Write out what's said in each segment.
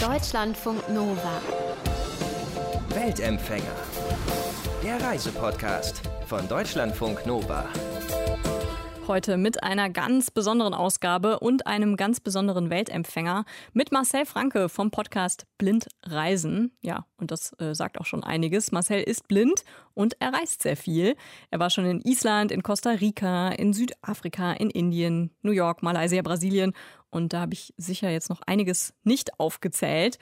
Deutschlandfunk Nova. Weltempfänger. Der Reisepodcast von Deutschlandfunk Nova. Heute mit einer ganz besonderen Ausgabe und einem ganz besonderen Weltempfänger mit Marcel Franke vom Podcast Blind Reisen. Ja, und das äh, sagt auch schon einiges. Marcel ist blind und er reist sehr viel. Er war schon in Island, in Costa Rica, in Südafrika, in Indien, New York, Malaysia, Brasilien. Und da habe ich sicher jetzt noch einiges nicht aufgezählt.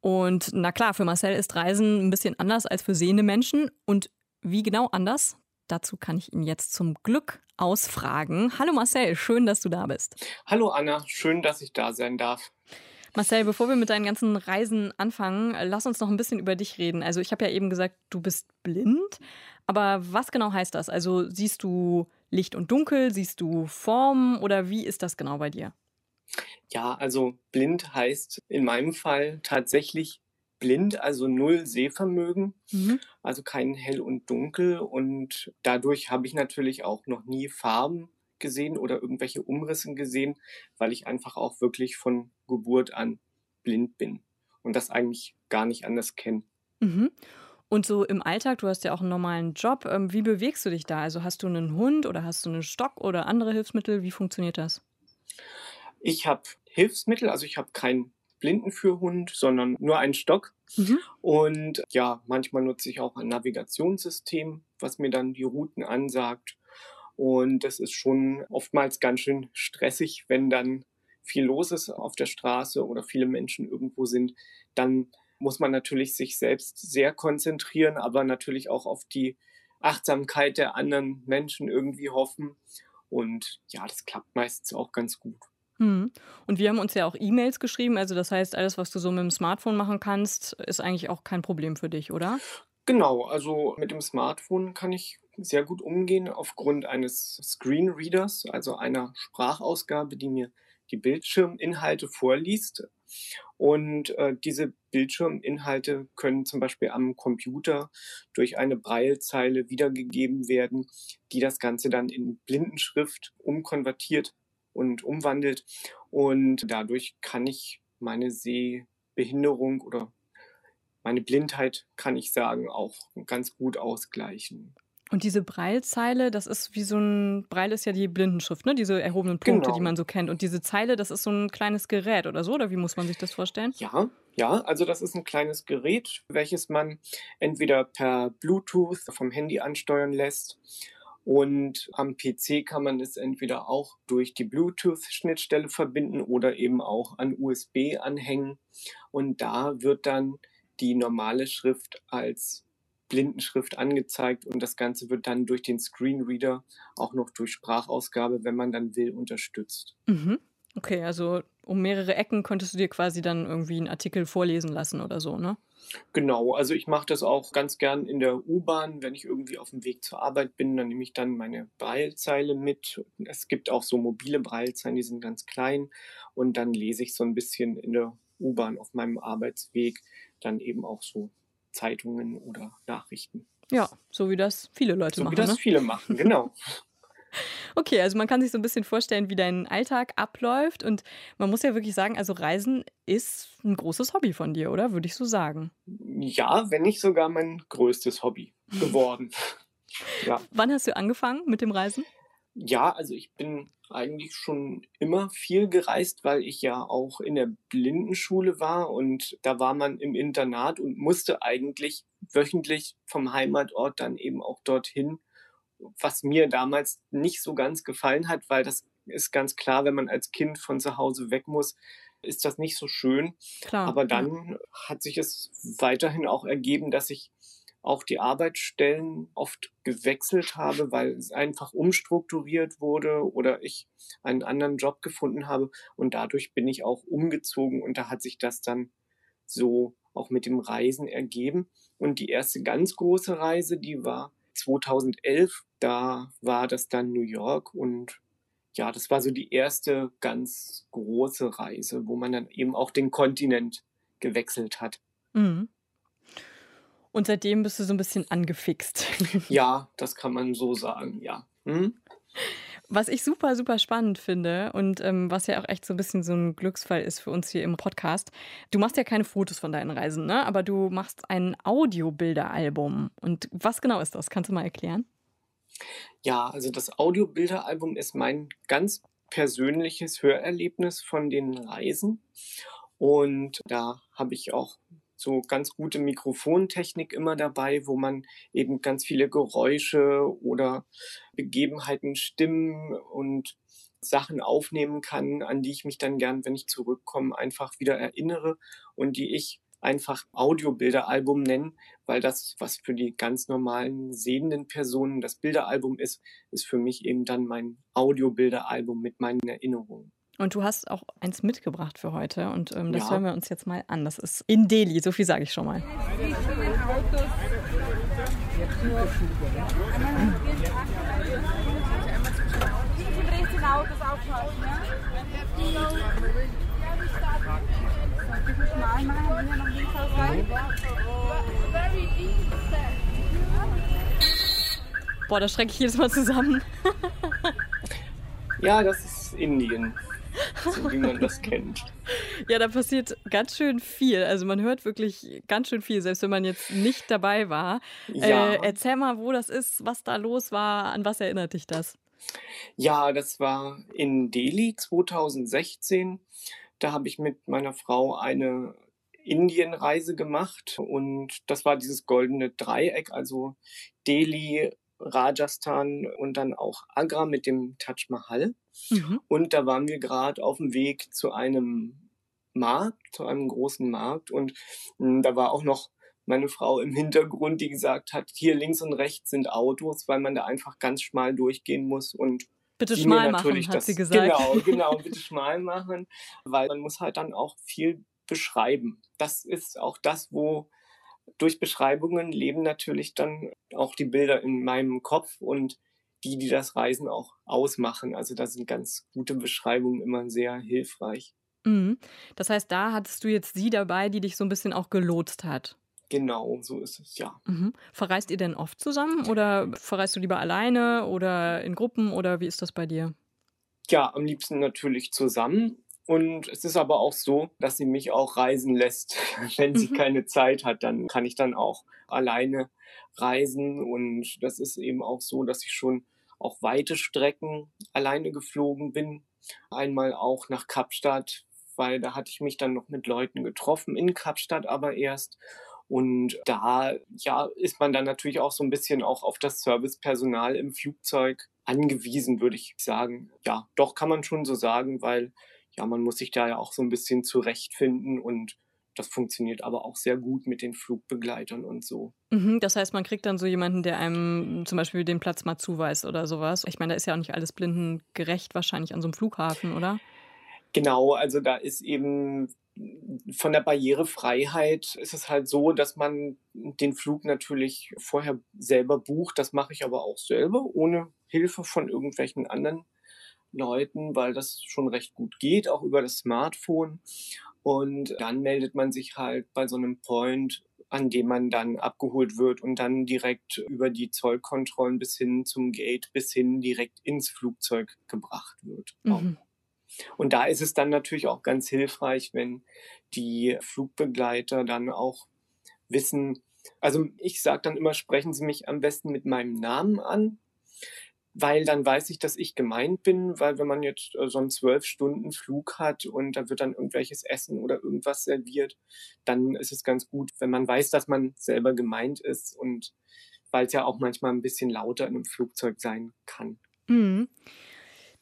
Und na klar, für Marcel ist Reisen ein bisschen anders als für sehende Menschen. Und wie genau anders? Dazu kann ich ihn jetzt zum Glück ausfragen. Hallo Marcel, schön, dass du da bist. Hallo Anna, schön, dass ich da sein darf. Marcel, bevor wir mit deinen ganzen Reisen anfangen, lass uns noch ein bisschen über dich reden. Also ich habe ja eben gesagt, du bist blind, aber was genau heißt das? Also siehst du Licht und Dunkel, siehst du Formen oder wie ist das genau bei dir? Ja, also blind heißt in meinem Fall tatsächlich blind, also null Sehvermögen, mhm. also kein Hell und Dunkel. Und dadurch habe ich natürlich auch noch nie Farben gesehen oder irgendwelche Umrisse gesehen, weil ich einfach auch wirklich von Geburt an blind bin und das eigentlich gar nicht anders kenne. Mhm. Und so im Alltag, du hast ja auch einen normalen Job, ähm, wie bewegst du dich da? Also hast du einen Hund oder hast du einen Stock oder andere Hilfsmittel? Wie funktioniert das? Ich habe Hilfsmittel, also ich habe kein Blindenführhund, sondern nur einen Stock. Mhm. Und ja, manchmal nutze ich auch ein Navigationssystem, was mir dann die Routen ansagt. Und das ist schon oftmals ganz schön stressig, wenn dann viel los ist auf der Straße oder viele Menschen irgendwo sind. Dann muss man natürlich sich selbst sehr konzentrieren, aber natürlich auch auf die Achtsamkeit der anderen Menschen irgendwie hoffen. Und ja, das klappt meistens auch ganz gut. Hm. Und wir haben uns ja auch E-Mails geschrieben. Also das heißt, alles, was du so mit dem Smartphone machen kannst, ist eigentlich auch kein Problem für dich, oder? Genau, also mit dem Smartphone kann ich sehr gut umgehen aufgrund eines Screenreaders, also einer Sprachausgabe, die mir die Bildschirminhalte vorliest. Und äh, diese Bildschirminhalte können zum Beispiel am Computer durch eine Braillezeile wiedergegeben werden, die das Ganze dann in Blindenschrift umkonvertiert und umwandelt. Und dadurch kann ich meine Sehbehinderung oder meine Blindheit, kann ich sagen, auch ganz gut ausgleichen. Und diese Breilzeile, das ist wie so ein, Breil ist ja die Blindenschrift, ne? Diese erhobenen Punkte, genau. die man so kennt. Und diese Zeile, das ist so ein kleines Gerät oder so, oder wie muss man sich das vorstellen? Ja, ja, also das ist ein kleines Gerät, welches man entweder per Bluetooth vom Handy ansteuern lässt und am PC kann man es entweder auch durch die Bluetooth-Schnittstelle verbinden oder eben auch an USB anhängen. Und da wird dann die normale Schrift als Blindenschrift angezeigt und das Ganze wird dann durch den Screenreader auch noch durch Sprachausgabe, wenn man dann will, unterstützt. Mhm. Okay, also um mehrere Ecken könntest du dir quasi dann irgendwie einen Artikel vorlesen lassen oder so, ne? Genau, also ich mache das auch ganz gern in der U-Bahn, wenn ich irgendwie auf dem Weg zur Arbeit bin, dann nehme ich dann meine Breilzeile mit. Es gibt auch so mobile Breilzeilen, die sind ganz klein und dann lese ich so ein bisschen in der U-Bahn auf meinem Arbeitsweg dann eben auch so Zeitungen oder Nachrichten. Ja, so wie das viele Leute so machen. So wie das ne? viele machen, genau. Okay, also man kann sich so ein bisschen vorstellen, wie dein Alltag abläuft. Und man muss ja wirklich sagen, also Reisen ist ein großes Hobby von dir, oder? Würde ich so sagen. Ja, wenn nicht sogar mein größtes Hobby geworden. ja. Wann hast du angefangen mit dem Reisen? Ja, also ich bin eigentlich schon immer viel gereist, weil ich ja auch in der Blindenschule war und da war man im Internat und musste eigentlich wöchentlich vom Heimatort dann eben auch dorthin was mir damals nicht so ganz gefallen hat, weil das ist ganz klar, wenn man als Kind von zu Hause weg muss, ist das nicht so schön. Klar, Aber dann ja. hat sich es weiterhin auch ergeben, dass ich auch die Arbeitsstellen oft gewechselt habe, weil es einfach umstrukturiert wurde oder ich einen anderen Job gefunden habe und dadurch bin ich auch umgezogen und da hat sich das dann so auch mit dem Reisen ergeben. Und die erste ganz große Reise, die war 2011, da war das dann New York und ja, das war so die erste ganz große Reise, wo man dann eben auch den Kontinent gewechselt hat. Mhm. Und seitdem bist du so ein bisschen angefixt. ja, das kann man so sagen, ja. Mhm. Was ich super, super spannend finde und ähm, was ja auch echt so ein bisschen so ein Glücksfall ist für uns hier im Podcast. Du machst ja keine Fotos von deinen Reisen, ne? aber du machst ein Audiobilderalbum. Und was genau ist das? Kannst du mal erklären? Ja, also das Audiobilderalbum ist mein ganz persönliches Hörerlebnis von den Reisen. Und da habe ich auch so ganz gute Mikrofontechnik immer dabei, wo man eben ganz viele Geräusche oder Begebenheiten, Stimmen und Sachen aufnehmen kann, an die ich mich dann gern, wenn ich zurückkomme, einfach wieder erinnere und die ich einfach Audiobilderalbum nennen, weil das, was für die ganz normalen sehenden Personen das Bilderalbum ist, ist für mich eben dann mein Audiobilderalbum mit meinen Erinnerungen. Und du hast auch eins mitgebracht für heute und ähm, das ja. hören wir uns jetzt mal an. Das ist in Delhi, so viel sage ich schon mal. Boah, da schrecke ich jedes Mal zusammen. ja, das ist Indien so wie man das kennt. Ja, da passiert ganz schön viel. Also man hört wirklich ganz schön viel, selbst wenn man jetzt nicht dabei war. Ja. Äh, erzähl mal, wo das ist, was da los war, an was erinnert dich das? Ja, das war in Delhi 2016. Da habe ich mit meiner Frau eine Indienreise gemacht und das war dieses goldene Dreieck, also Delhi, Rajasthan und dann auch Agra mit dem Taj Mahal. Mhm. Und da waren wir gerade auf dem Weg zu einem Markt, zu einem großen Markt. Und mh, hm, da war auch noch meine Frau im Hintergrund, die gesagt hat, hier links und rechts sind Autos, weil man da einfach ganz schmal durchgehen muss und Bitte schmal machen, hat das, sie gesagt. Genau, genau, bitte schmal machen, weil man muss halt dann auch viel beschreiben. Das ist auch das, wo durch Beschreibungen leben natürlich dann auch die Bilder in meinem Kopf und die, die das Reisen auch ausmachen. Also da sind ganz gute Beschreibungen immer sehr hilfreich. Mhm. Das heißt, da hattest du jetzt sie dabei, die dich so ein bisschen auch gelotst hat. Genau, so ist es, ja. Mhm. Verreist ihr denn oft zusammen oder verreist du lieber alleine oder in Gruppen oder wie ist das bei dir? Ja, am liebsten natürlich zusammen. Und es ist aber auch so, dass sie mich auch reisen lässt. Wenn sie mhm. keine Zeit hat, dann kann ich dann auch alleine reisen. Und das ist eben auch so, dass ich schon auch weite Strecken alleine geflogen bin. Einmal auch nach Kapstadt, weil da hatte ich mich dann noch mit Leuten getroffen, in Kapstadt aber erst. Und da ja, ist man dann natürlich auch so ein bisschen auch auf das Servicepersonal im Flugzeug angewiesen, würde ich sagen. Ja, doch kann man schon so sagen, weil ja, man muss sich da ja auch so ein bisschen zurechtfinden und das funktioniert aber auch sehr gut mit den Flugbegleitern und so. Mhm, das heißt, man kriegt dann so jemanden, der einem zum Beispiel den Platz mal zuweist oder sowas. Ich meine, da ist ja auch nicht alles blindengerecht wahrscheinlich an so einem Flughafen, oder? Genau, also da ist eben von der Barrierefreiheit ist es halt so, dass man den Flug natürlich vorher selber bucht. Das mache ich aber auch selber, ohne Hilfe von irgendwelchen anderen Leuten, weil das schon recht gut geht, auch über das Smartphone. Und dann meldet man sich halt bei so einem Point, an dem man dann abgeholt wird und dann direkt über die Zollkontrollen bis hin zum Gate, bis hin direkt ins Flugzeug gebracht wird. Mhm. Und da ist es dann natürlich auch ganz hilfreich, wenn die Flugbegleiter dann auch wissen, also ich sage dann immer, sprechen Sie mich am besten mit meinem Namen an, weil dann weiß ich, dass ich gemeint bin, weil wenn man jetzt äh, so einen zwölf Stunden Flug hat und da wird dann irgendwelches Essen oder irgendwas serviert, dann ist es ganz gut, wenn man weiß, dass man selber gemeint ist und weil es ja auch manchmal ein bisschen lauter in einem Flugzeug sein kann. Mhm.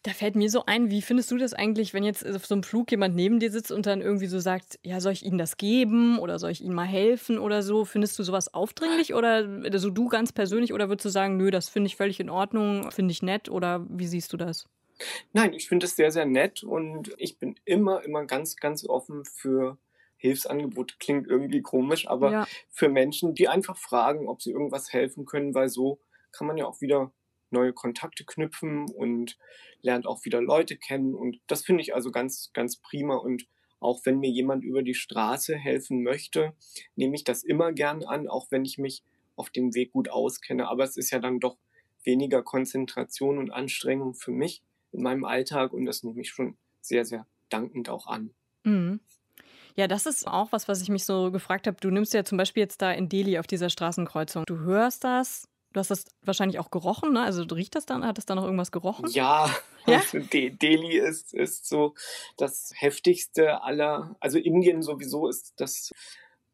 Da fällt mir so ein, wie findest du das eigentlich, wenn jetzt auf so einem Flug jemand neben dir sitzt und dann irgendwie so sagt, ja, soll ich Ihnen das geben oder soll ich Ihnen mal helfen oder so? Findest du sowas aufdringlich oder also du ganz persönlich oder würdest du sagen, nö, das finde ich völlig in Ordnung, finde ich nett oder wie siehst du das? Nein, ich finde es sehr, sehr nett und ich bin immer, immer ganz, ganz offen für Hilfsangebote. Klingt irgendwie komisch, aber ja. für Menschen, die einfach fragen, ob sie irgendwas helfen können, weil so kann man ja auch wieder neue Kontakte knüpfen und lernt auch wieder Leute kennen. Und das finde ich also ganz, ganz prima. Und auch wenn mir jemand über die Straße helfen möchte, nehme ich das immer gern an, auch wenn ich mich auf dem Weg gut auskenne. Aber es ist ja dann doch weniger Konzentration und Anstrengung für mich in meinem Alltag und das nehme ich schon sehr, sehr dankend auch an. Mhm. Ja, das ist auch was, was ich mich so gefragt habe. Du nimmst ja zum Beispiel jetzt da in Delhi auf dieser Straßenkreuzung. Du hörst das, du hast das wahrscheinlich auch gerochen, ne? Also riecht das dann? Hat es da noch irgendwas gerochen? Ja, ja? Also Delhi ist, ist so das heftigste aller, also Indien sowieso ist das,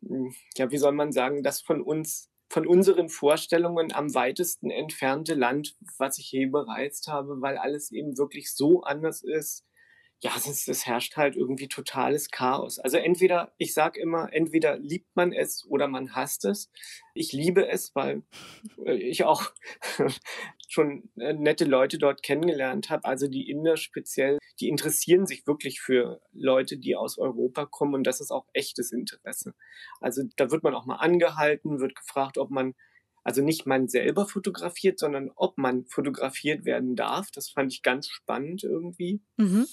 hm, ja, wie soll man sagen, das von uns von unseren Vorstellungen am weitesten entfernte Land, was ich je bereist habe, weil alles eben wirklich so anders ist. Ja, es, ist, es herrscht halt irgendwie totales Chaos. Also entweder, ich sage immer, entweder liebt man es oder man hasst es. Ich liebe es, weil äh, ich auch schon äh, nette Leute dort kennengelernt habe. Also die Inder speziell, die interessieren sich wirklich für Leute, die aus Europa kommen und das ist auch echtes Interesse. Also da wird man auch mal angehalten, wird gefragt, ob man also nicht man selber fotografiert, sondern ob man fotografiert werden darf. Das fand ich ganz spannend irgendwie. Mhm.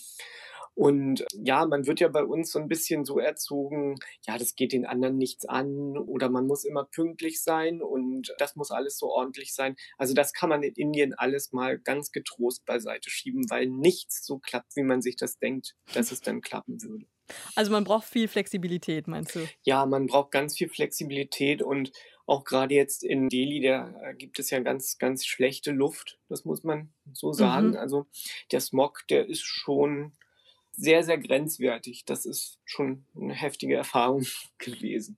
Und ja, man wird ja bei uns so ein bisschen so erzogen, ja, das geht den anderen nichts an oder man muss immer pünktlich sein und das muss alles so ordentlich sein. Also das kann man in Indien alles mal ganz getrost beiseite schieben, weil nichts so klappt, wie man sich das denkt, dass es dann klappen würde. Also man braucht viel Flexibilität, meinst du? Ja, man braucht ganz viel Flexibilität und auch gerade jetzt in Delhi, da gibt es ja ganz, ganz schlechte Luft, das muss man so sagen. Mhm. Also der Smog, der ist schon sehr, sehr grenzwertig. Das ist schon eine heftige Erfahrung gewesen.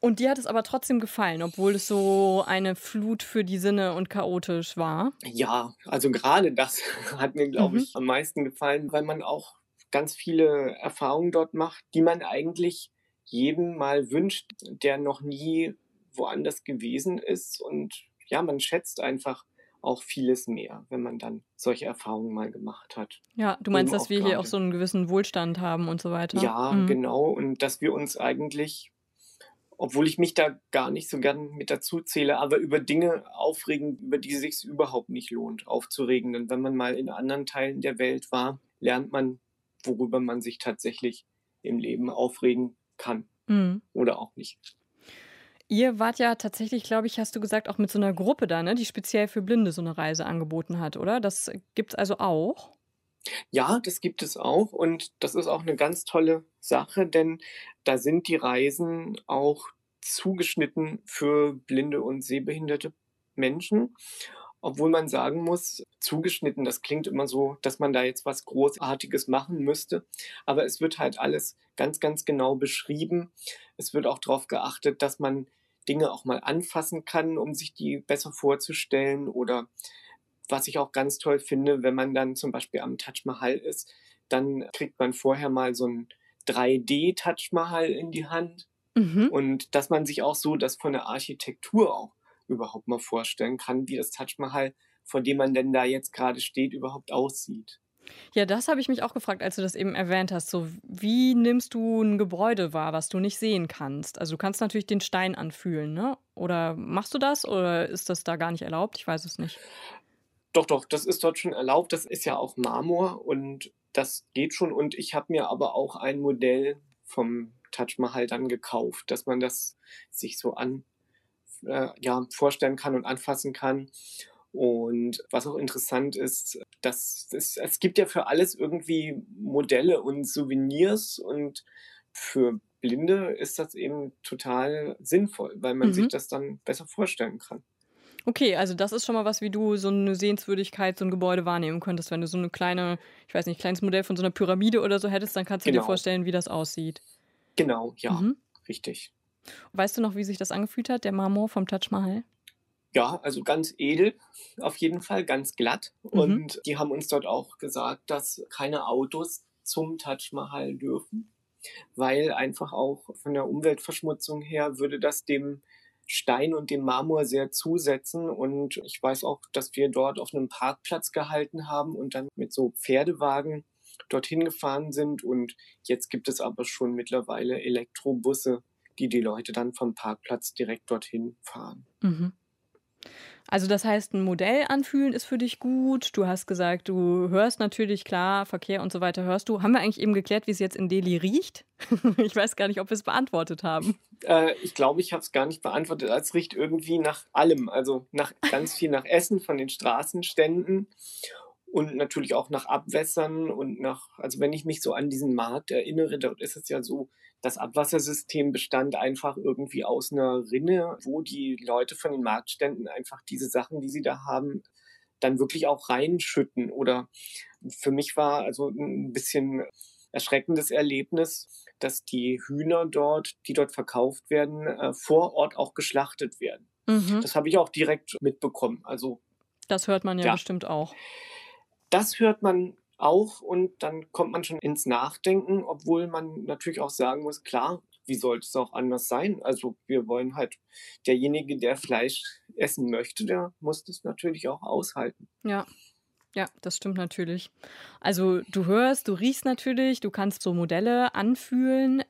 Und dir hat es aber trotzdem gefallen, obwohl es so eine Flut für die Sinne und chaotisch war? Ja, also gerade das hat mir, glaube mhm. ich, am meisten gefallen, weil man auch ganz viele Erfahrungen dort macht, die man eigentlich jedem mal wünscht, der noch nie woanders gewesen ist. Und ja, man schätzt einfach auch vieles mehr, wenn man dann solche Erfahrungen mal gemacht hat. Ja, du meinst, dass wir hier auch so einen gewissen Wohlstand haben und so weiter? Ja, mhm. genau. Und dass wir uns eigentlich, obwohl ich mich da gar nicht so gern mit dazu zähle, aber über Dinge aufregen, über die es sich überhaupt nicht lohnt, aufzuregen. Denn wenn man mal in anderen Teilen der Welt war, lernt man, worüber man sich tatsächlich im Leben aufregen kann. Mhm. Oder auch nicht. Ihr wart ja tatsächlich, glaube ich, hast du gesagt, auch mit so einer Gruppe da, ne, die speziell für Blinde so eine Reise angeboten hat, oder? Das gibt es also auch? Ja, das gibt es auch und das ist auch eine ganz tolle Sache, denn da sind die Reisen auch zugeschnitten für blinde und sehbehinderte Menschen. Obwohl man sagen muss, zugeschnitten, das klingt immer so, dass man da jetzt was Großartiges machen müsste. Aber es wird halt alles ganz, ganz genau beschrieben. Es wird auch darauf geachtet, dass man Dinge auch mal anfassen kann, um sich die besser vorzustellen. Oder was ich auch ganz toll finde, wenn man dann zum Beispiel am Taj Mahal ist, dann kriegt man vorher mal so ein 3D-Taj Mahal in die Hand. Mhm. Und dass man sich auch so das von der Architektur auch überhaupt mal vorstellen kann, wie das Taj Mahal, vor dem man denn da jetzt gerade steht, überhaupt aussieht. Ja, das habe ich mich auch gefragt, als du das eben erwähnt hast. So, wie nimmst du ein Gebäude wahr, was du nicht sehen kannst? Also du kannst natürlich den Stein anfühlen, ne? Oder machst du das oder ist das da gar nicht erlaubt? Ich weiß es nicht. Doch, doch, das ist dort schon erlaubt. Das ist ja auch Marmor und das geht schon. Und ich habe mir aber auch ein Modell vom Taj Mahal dann gekauft, dass man das sich so an, äh, ja, vorstellen kann und anfassen kann. Und was auch interessant ist, dass es, es gibt ja für alles irgendwie Modelle und Souvenirs und für Blinde ist das eben total sinnvoll, weil man mhm. sich das dann besser vorstellen kann. Okay, also das ist schon mal was, wie du so eine Sehenswürdigkeit, so ein Gebäude wahrnehmen könntest. Wenn du so eine kleine, ich weiß nicht, kleines Modell von so einer Pyramide oder so hättest, dann kannst du genau. dir vorstellen, wie das aussieht. Genau, ja, mhm. richtig. Weißt du noch, wie sich das angefühlt hat, der Marmor vom Taj Mahal? Ja, also ganz edel, auf jeden Fall, ganz glatt. Mhm. Und die haben uns dort auch gesagt, dass keine Autos zum Taj Mahal dürfen, weil einfach auch von der Umweltverschmutzung her würde das dem Stein und dem Marmor sehr zusetzen. Und ich weiß auch, dass wir dort auf einem Parkplatz gehalten haben und dann mit so Pferdewagen dorthin gefahren sind. Und jetzt gibt es aber schon mittlerweile Elektrobusse, die die Leute dann vom Parkplatz direkt dorthin fahren. Mhm. Also das heißt, ein Modell anfühlen ist für dich gut. Du hast gesagt, du hörst natürlich klar, Verkehr und so weiter hörst du. Haben wir eigentlich eben geklärt, wie es jetzt in Delhi riecht? ich weiß gar nicht, ob wir es beantwortet haben. Äh, ich glaube, ich habe es gar nicht beantwortet. Es riecht irgendwie nach allem. Also nach ganz viel nach Essen von den Straßenständen und natürlich auch nach Abwässern und nach, also wenn ich mich so an diesen Markt erinnere, dort ist es ja so, das Abwassersystem bestand einfach irgendwie aus einer Rinne, wo die Leute von den Marktständen einfach diese Sachen, die sie da haben, dann wirklich auch reinschütten. Oder für mich war also ein bisschen erschreckendes Erlebnis, dass die Hühner dort, die dort verkauft werden, äh, vor Ort auch geschlachtet werden. Mhm. Das habe ich auch direkt mitbekommen. Also das hört man ja, ja bestimmt auch. Das hört man auch und dann kommt man schon ins Nachdenken, obwohl man natürlich auch sagen muss, klar, wie sollte es auch anders sein? Also wir wollen halt, derjenige, der Fleisch essen möchte, der muss das natürlich auch aushalten. Ja. Ja, das stimmt natürlich. Also du hörst, du riechst natürlich, du kannst so Modelle anfühlen.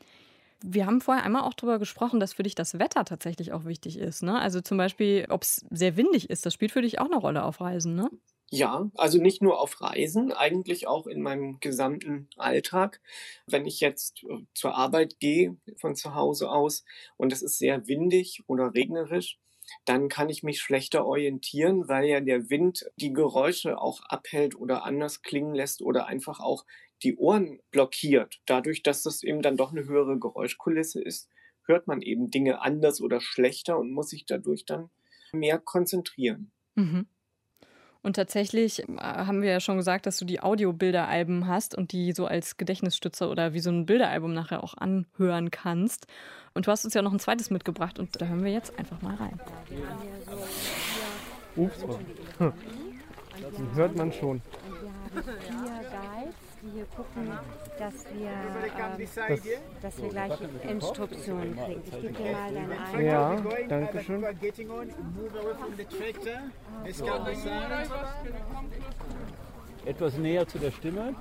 Wir haben vorher einmal auch darüber gesprochen, dass für dich das Wetter tatsächlich auch wichtig ist. Ne? Also zum Beispiel, ob es sehr windig ist, das spielt für dich auch eine Rolle auf Reisen, ne? Ja, also nicht nur auf Reisen, eigentlich auch in meinem gesamten Alltag. Wenn ich jetzt äh, zur Arbeit gehe von zu Hause aus und es ist sehr windig oder regnerisch, dann kann ich mich schlechter orientieren, weil ja der Wind die Geräusche auch abhält oder anders klingen lässt oder einfach auch die Ohren blockiert. Dadurch, dass das eben dann doch eine höhere Geräuschkulisse ist, hört man eben Dinge anders oder schlechter und muss sich dadurch dann mehr konzentrieren. Mhm. Und tatsächlich äh, haben wir ja schon gesagt, dass du die Audiobilderalben hast und die so als Gedächtnisstütze oder wie so ein Bilderalbum nachher auch anhören kannst. Und du hast uns ja noch ein zweites mitgebracht und da hören wir jetzt einfach mal rein. Ups. Hm. Das hört man schon die hier gucken, dass wir, äh, dass wir gleich Instruktionen kriegen. Ich gebe dir mal dein ein. Ja, danke schön. Etwas näher zu der Stimme,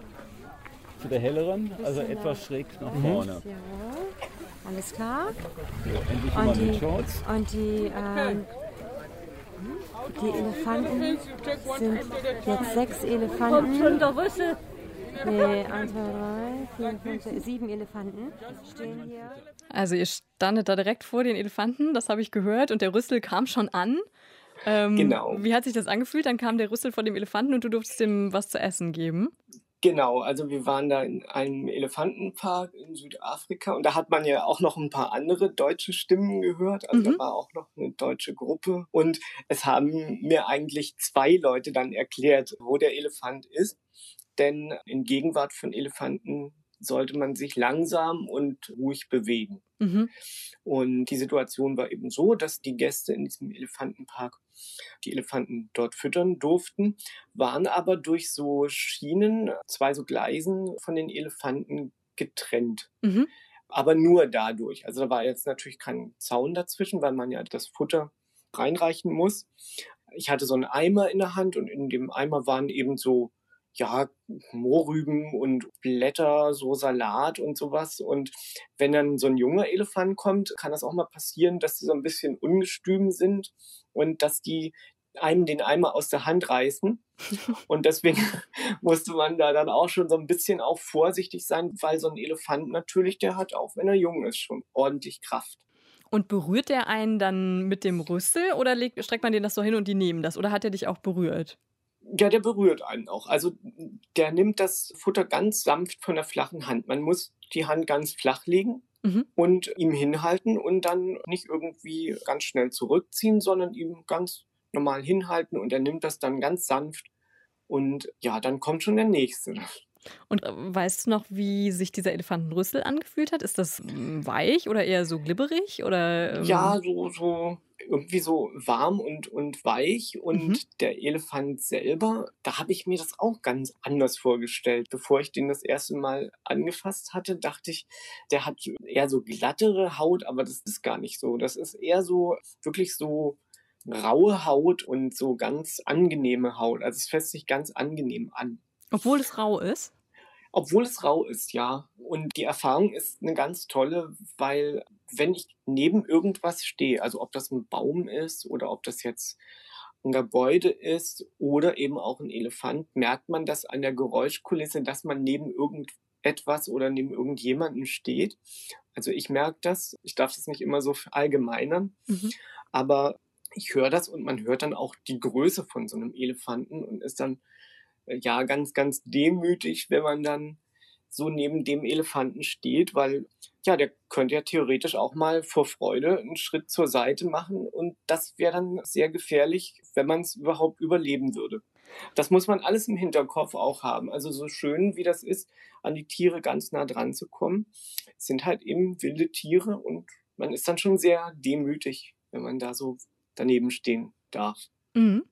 zu der helleren, also etwas schräg nach vorne. Ja, alles klar. So, endlich und, die, und die, ähm, die Elefanten sind jetzt sechs Elefanten. Nee, eins, zwei, drei, vier, fünf, sechs, sieben Elefanten stehen hier. Also ihr standet da direkt vor den Elefanten, das habe ich gehört, und der Rüssel kam schon an. Ähm, genau. Wie hat sich das angefühlt? Dann kam der Rüssel vor dem Elefanten und du durftest ihm was zu essen geben. Genau, also wir waren da in einem Elefantenpark in Südafrika und da hat man ja auch noch ein paar andere deutsche Stimmen gehört. Also mhm. da war auch noch eine deutsche Gruppe und es haben mir eigentlich zwei Leute dann erklärt, wo der Elefant ist denn in Gegenwart von Elefanten sollte man sich langsam und ruhig bewegen. Mhm. Und die Situation war eben so, dass die Gäste in diesem Elefantenpark die Elefanten dort füttern durften, waren aber durch so Schienen, zwei so Gleisen von den Elefanten getrennt. Mhm. Aber nur dadurch. Also da war jetzt natürlich kein Zaun dazwischen, weil man ja das Futter reinreichen muss. Ich hatte so einen Eimer in der Hand und in dem Eimer waren eben so ja, Mohrrüben und Blätter, so Salat und sowas. Und wenn dann so ein junger Elefant kommt, kann das auch mal passieren, dass die so ein bisschen ungestüm sind und dass die einem den Eimer aus der Hand reißen. Und deswegen musste man da dann auch schon so ein bisschen auch vorsichtig sein, weil so ein Elefant natürlich, der hat auch, wenn er jung ist, schon ordentlich Kraft. Und berührt der einen dann mit dem Rüssel oder legt, streckt man den das so hin und die nehmen das? Oder hat er dich auch berührt? Ja, der berührt einen auch. Also der nimmt das Futter ganz sanft von der flachen Hand. Man muss die Hand ganz flach legen mhm. und ihm hinhalten und dann nicht irgendwie ganz schnell zurückziehen, sondern ihm ganz normal hinhalten und er nimmt das dann ganz sanft und ja, dann kommt schon der nächste. Und äh, weißt du noch, wie sich dieser Elefantenrüssel angefühlt hat? Ist das hm, weich oder eher so glibberig? Oder, ähm ja, so, so irgendwie so warm und, und weich. Und mhm. der Elefant selber, da habe ich mir das auch ganz anders vorgestellt. Bevor ich den das erste Mal angefasst hatte, dachte ich, der hat eher so glattere Haut, aber das ist gar nicht so. Das ist eher so wirklich so raue Haut und so ganz angenehme Haut. Also es fässt sich ganz angenehm an. Obwohl es rau ist? Obwohl es rau ist, ja. Und die Erfahrung ist eine ganz tolle, weil wenn ich neben irgendwas stehe, also ob das ein Baum ist oder ob das jetzt ein Gebäude ist oder eben auch ein Elefant, merkt man das an der Geräuschkulisse, dass man neben irgendetwas oder neben irgendjemandem steht. Also ich merke das, ich darf das nicht immer so allgemeinern, mhm. aber ich höre das und man hört dann auch die Größe von so einem Elefanten und ist dann ja ganz, ganz demütig, wenn man dann so neben dem Elefanten steht, weil ja, der könnte ja theoretisch auch mal vor Freude einen Schritt zur Seite machen und das wäre dann sehr gefährlich, wenn man es überhaupt überleben würde. Das muss man alles im Hinterkopf auch haben. Also so schön wie das ist, an die Tiere ganz nah dran zu kommen, sind halt eben wilde Tiere und man ist dann schon sehr demütig, wenn man da so daneben stehen darf. Mhm.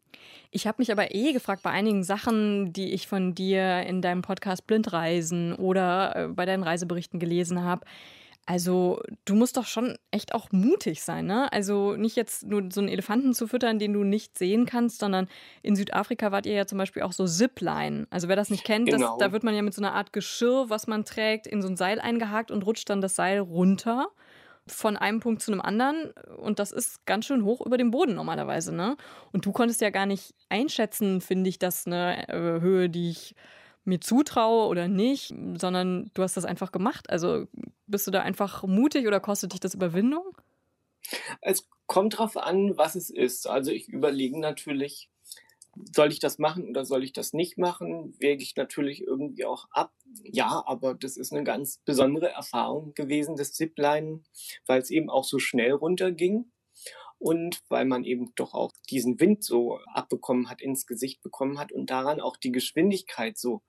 Ich habe mich aber eh gefragt bei einigen Sachen, die ich von dir in deinem Podcast Blindreisen oder äh, bei deinen Reiseberichten gelesen habe. Also, du musst doch schon echt auch mutig sein, ne? Also nicht jetzt nur so einen Elefanten zu füttern, den du nicht sehen kannst, sondern in Südafrika wart ihr ja zum Beispiel auch so Zipline. Also wer das nicht kennt, genau. das, da wird man ja mit so einer Art Geschirr, was man trägt, in so ein Seil eingehakt und rutscht dann das Seil runter von einem Punkt zu einem anderen und das ist ganz schön hoch über dem Boden normalerweise, ne? Und du konntest ja gar nicht einschätzen, finde ich, das eine äh, Höhe, die ich mir zutraue oder nicht, sondern du hast das einfach gemacht. Also bist du da einfach mutig oder kostet dich das Überwindung? Es kommt drauf an, was es ist. Also ich überlege natürlich, soll ich das machen oder soll ich das nicht machen? Wäge ich natürlich irgendwie auch ab. Ja, aber das ist eine ganz besondere Erfahrung gewesen, das Zipline, weil es eben auch so schnell runterging und weil man eben doch auch diesen Wind so abbekommen hat, ins Gesicht bekommen hat und daran auch die Geschwindigkeit so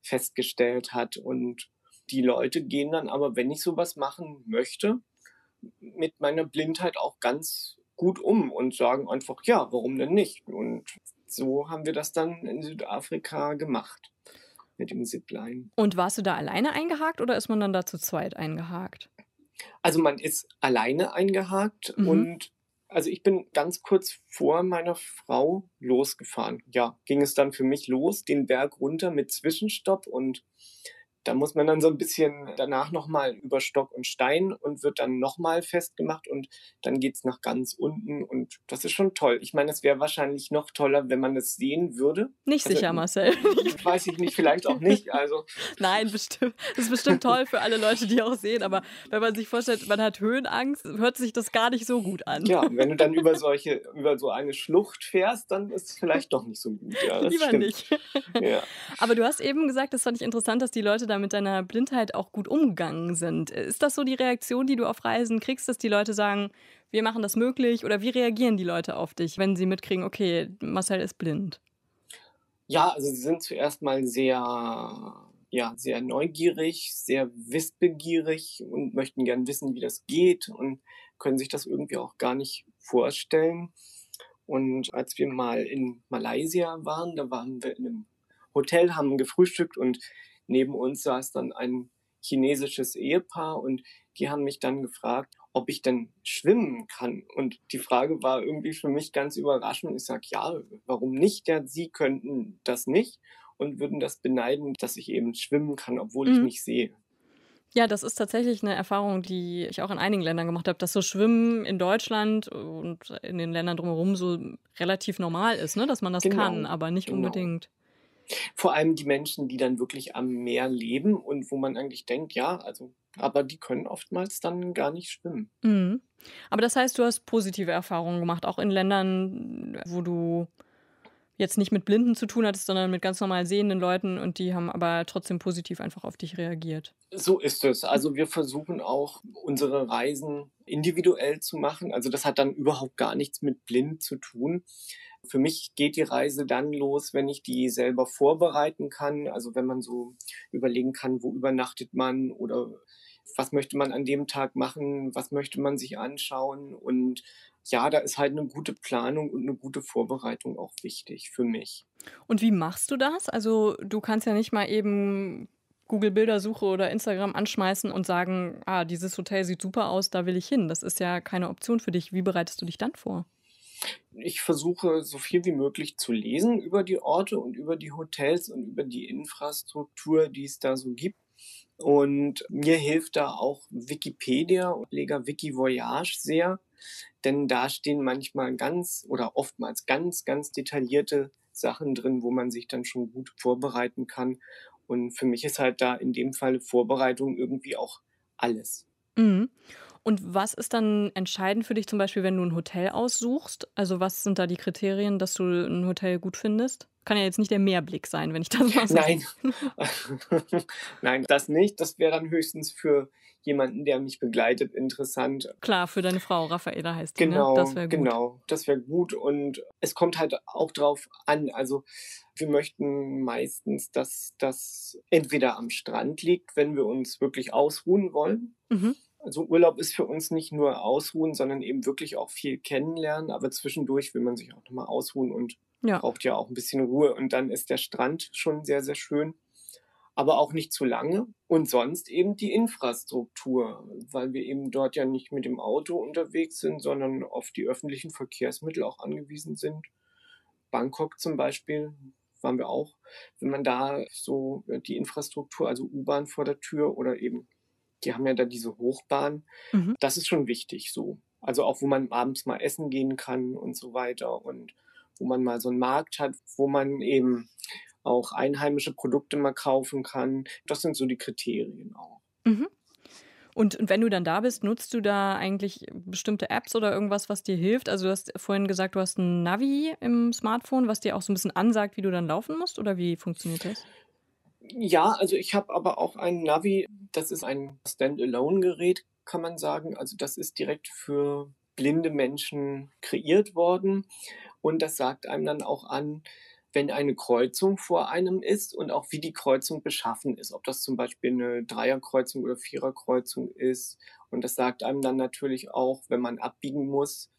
festgestellt hat. Und die Leute gehen dann aber, wenn ich sowas machen möchte, mit meiner Blindheit auch ganz gut um und sagen einfach, ja, warum denn nicht? Und so haben wir das dann in Südafrika gemacht mit dem Zipline. Und warst du da alleine eingehakt oder ist man dann da zu zweit eingehakt? Also man ist alleine eingehakt mhm. und also ich bin ganz kurz vor meiner Frau losgefahren. Ja, ging es dann für mich los, den Berg runter mit Zwischenstopp und da muss man dann so ein bisschen danach nochmal über Stock und Stein und wird dann nochmal festgemacht und dann geht es nach ganz unten und das ist schon toll. Ich meine, es wäre wahrscheinlich noch toller, wenn man es sehen würde. Nicht also, sicher, Marcel. Weiß ich nicht, vielleicht auch nicht. Also. Nein, bestimmt. Das ist bestimmt toll für alle Leute, die auch sehen, aber wenn man sich vorstellt, man hat Höhenangst, hört sich das gar nicht so gut an. Ja, wenn du dann über solche, über so eine Schlucht fährst, dann ist es vielleicht doch nicht so gut. Ja, Lieber stimmt. nicht. Ja. Aber du hast eben gesagt, das fand ich interessant, dass die Leute da mit deiner Blindheit auch gut umgegangen sind. Ist das so die Reaktion, die du auf Reisen kriegst, dass die Leute sagen, wir machen das möglich? Oder wie reagieren die Leute auf dich, wenn sie mitkriegen, okay, Marcel ist blind? Ja, also sie sind zuerst mal sehr, ja, sehr neugierig, sehr wissbegierig und möchten gern wissen, wie das geht und können sich das irgendwie auch gar nicht vorstellen. Und als wir mal in Malaysia waren, da waren wir in einem Hotel, haben gefrühstückt und neben uns saß dann ein chinesisches Ehepaar und die haben mich dann gefragt, ob ich denn schwimmen kann. Und die Frage war irgendwie für mich ganz überraschend. Ich sage, ja, warum nicht? Ja, sie könnten das nicht und würden das beneiden, dass ich eben schwimmen kann, obwohl mhm. ich nicht sehe. Ja, das ist tatsächlich eine Erfahrung, die ich auch in einigen Ländern gemacht habe, dass so Schwimmen in Deutschland und in den Ländern drumherum so relativ normal ist, ne? dass man das genau. kann, aber nicht genau. unbedingt. Vor allem die Menschen, die dann wirklich am Meer leben und wo man eigentlich denkt, ja, also, aber die können oftmals dann gar nicht schwimmen. Mhm. Aber das heißt, du hast positive Erfahrungen gemacht, auch in Ländern, wo du jetzt nicht mit Blinden zu tun hattest, sondern mit ganz normal sehenden Leuten und die haben aber trotzdem positiv einfach auf dich reagiert. So ist es. Also wir versuchen auch unsere Reisen individuell zu machen. Also das hat dann überhaupt gar nichts mit blind zu tun. Für mich geht die Reise dann los, wenn ich die selber vorbereiten kann. Also wenn man so überlegen kann, wo übernachtet man oder was möchte man an dem Tag machen, was möchte man sich anschauen. Und ja, da ist halt eine gute Planung und eine gute Vorbereitung auch wichtig für mich. Und wie machst du das? Also du kannst ja nicht mal eben Google Bildersuche oder Instagram anschmeißen und sagen, ah, dieses Hotel sieht super aus, da will ich hin. Das ist ja keine Option für dich. Wie bereitest du dich dann vor? Ich versuche so viel wie möglich zu lesen über die Orte und über die Hotels und über die Infrastruktur, die es da so gibt. Und mir hilft da auch Wikipedia und Lega Wiki Voyage sehr. denn da stehen manchmal ganz oder oftmals ganz, ganz detaillierte Sachen drin, wo man sich dann schon gut vorbereiten kann. Und für mich ist halt da in dem Fall Vorbereitung irgendwie auch alles. Mhm. Und was ist dann entscheidend für dich zum Beispiel, wenn du ein Hotel aussuchst? Also was sind da die Kriterien, dass du ein Hotel gut findest? Kann ja jetzt nicht der Mehrblick sein, wenn ich das mal so Nein, nein, das nicht. Das wäre dann höchstens für jemanden, der mich begleitet, interessant. Klar, für deine Frau, Raffaela heißt die, Genau, ne? Das wäre gut. genau, das wäre gut. Und es kommt halt auch drauf an. Also wir möchten meistens, dass das entweder am Strand liegt, wenn wir uns wirklich ausruhen wollen. Mhm. Also Urlaub ist für uns nicht nur ausruhen, sondern eben wirklich auch viel kennenlernen. Aber zwischendurch will man sich auch nochmal ausruhen und Ja. braucht ja auch ein bisschen Ruhe. Und dann ist der Strand schon sehr, sehr schön. Aber auch nicht zu lange. Und sonst eben die Infrastruktur, weil wir eben dort ja nicht mit dem Auto unterwegs sind, sondern auf die öffentlichen Verkehrsmittel auch angewiesen sind. Bangkok zum Beispiel waren wir auch. Wenn man da so äh, die Infrastruktur, also U-Bahn vor der Tür oder eben, die haben ja da diese Hochbahn, Mhm. das ist schon wichtig so. Also auch, wo man abends mal essen gehen kann und so weiter und wo man mal so einen Markt hat, wo man eben auch einheimische Produkte mal kaufen kann. Das sind so die Kriterien auch. Mhm. Und, und wenn du dann da bist, nutzt du da eigentlich bestimmte Apps oder irgendwas, was dir hilft? Also du hast vorhin gesagt, du hast ein Navi im Smartphone, was dir auch so ein bisschen ansagt, wie du dann laufen musst? Oder wie funktioniert das? Ja, also ich habe aber auch ein Navi, das ist ein Standalone-Gerät, kann man sagen. Also das ist direkt für blinde Menschen kreiert worden und das sagt einem dann auch an, wenn eine Kreuzung vor einem ist und auch wie die Kreuzung beschaffen ist, ob das zum Beispiel eine Dreierkreuzung oder Viererkreuzung ist. Und das sagt einem dann natürlich auch, wenn man abbiegen muss.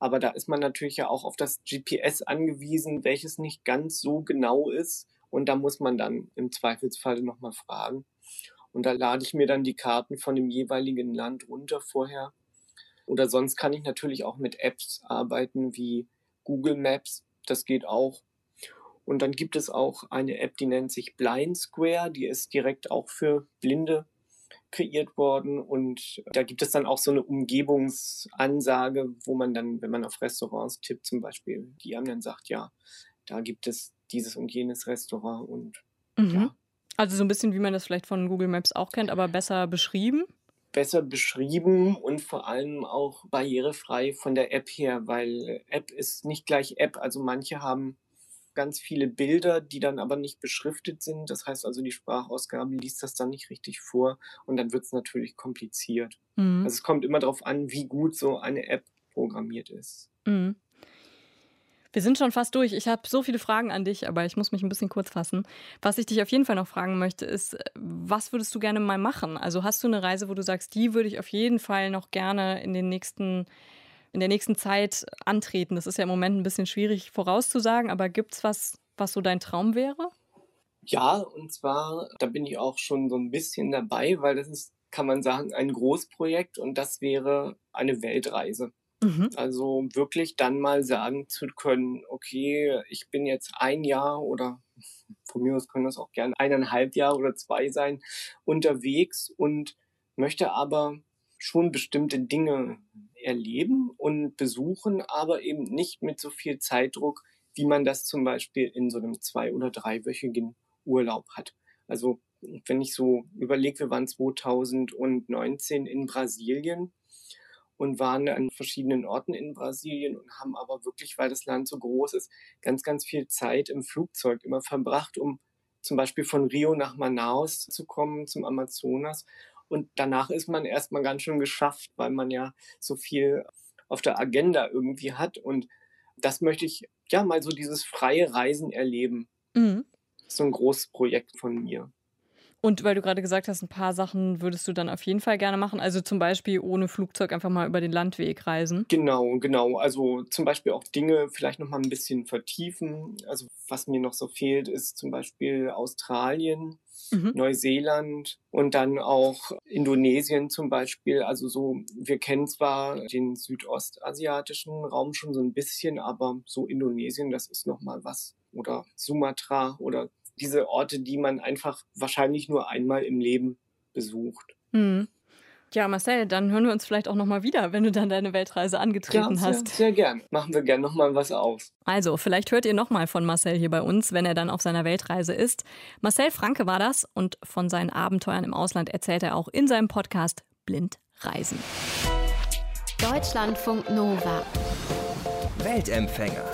Aber da ist man natürlich ja auch auf das GPS angewiesen, welches nicht ganz so genau ist. Und da muss man dann im Zweifelsfall nochmal fragen. Und da lade ich mir dann die Karten von dem jeweiligen Land runter vorher. Oder sonst kann ich natürlich auch mit Apps arbeiten wie Google Maps. Das geht auch. Und dann gibt es auch eine App, die nennt sich Blind Square. Die ist direkt auch für Blinde kreiert worden. Und da gibt es dann auch so eine Umgebungsansage, wo man dann, wenn man auf Restaurants tippt zum Beispiel, die einem dann sagt, ja, da gibt es dieses und jenes Restaurant und Mhm. Ja. Also so ein bisschen, wie man das vielleicht von Google Maps auch kennt, aber besser beschrieben. besser beschrieben und vor allem auch barrierefrei von der App her, weil App ist nicht gleich App. Also manche haben ganz viele Bilder, die dann aber nicht beschriftet sind. Das heißt also, die Sprachausgabe liest das dann nicht richtig vor und dann wird es natürlich kompliziert. Mhm. Also es kommt immer darauf an, wie gut so eine App programmiert ist. Mhm. Wir sind schon fast durch. Ich habe so viele Fragen an dich, aber ich muss mich ein bisschen kurz fassen. Was ich dich auf jeden Fall noch fragen möchte, ist, was würdest du gerne mal machen? Also hast du eine Reise, wo du sagst, die würde ich auf jeden Fall noch gerne in den nächsten, in der nächsten Zeit antreten? Das ist ja im Moment ein bisschen schwierig vorauszusagen, aber gibt es was, was so dein Traum wäre? Ja, und zwar, da bin ich auch schon so ein bisschen dabei, weil das ist, kann man sagen, ein Großprojekt und das wäre eine Weltreise. Mhm. Also wirklich dann mal sagen zu können, okay, ich bin jetzt ein Jahr oder von mir aus können das auch gern eineinhalb Jahre oder zwei sein, unterwegs und möchte aber schon bestimmte Dinge erleben und besuchen, aber eben nicht mit so viel Zeitdruck, wie man das zum Beispiel in so einem zwei- oder dreiwöchigen Urlaub hat. Also wenn ich so überlege, wir waren 2019 in Brasilien und waren an verschiedenen Orten in Brasilien und haben aber wirklich, weil das Land so groß ist, ganz, ganz viel Zeit im Flugzeug immer verbracht, um zum Beispiel von Rio nach Manaus zu kommen, zum Amazonas. Und danach ist man erstmal ganz schön geschafft, weil man ja so viel auf der Agenda irgendwie hat. Und das möchte ich ja mal so dieses freie Reisen erleben. Mhm. So ein großes Projekt von mir. Und weil du gerade gesagt hast, ein paar Sachen würdest du dann auf jeden Fall gerne machen. Also zum Beispiel ohne Flugzeug einfach mal über den Landweg reisen. Genau, genau. Also zum Beispiel auch Dinge vielleicht noch mal ein bisschen vertiefen. Also was mir noch so fehlt, ist zum Beispiel Australien, Mhm. Neuseeland und dann auch Indonesien zum Beispiel. Also so, wir kennen zwar den südostasiatischen Raum schon so ein bisschen, aber so Indonesien, das ist noch mal was. Oder Sumatra oder diese Orte, die man einfach wahrscheinlich nur einmal im Leben besucht. Mhm. Ja, Marcel, dann hören wir uns vielleicht auch nochmal wieder, wenn du dann deine Weltreise angetreten ja, hast. Sehr, sehr gern. Machen wir gern nochmal was aus. Also, vielleicht hört ihr nochmal von Marcel hier bei uns, wenn er dann auf seiner Weltreise ist. Marcel Franke war das und von seinen Abenteuern im Ausland erzählt er auch in seinem Podcast Blind Reisen. Deutschlandfunk Nova. Weltempfänger.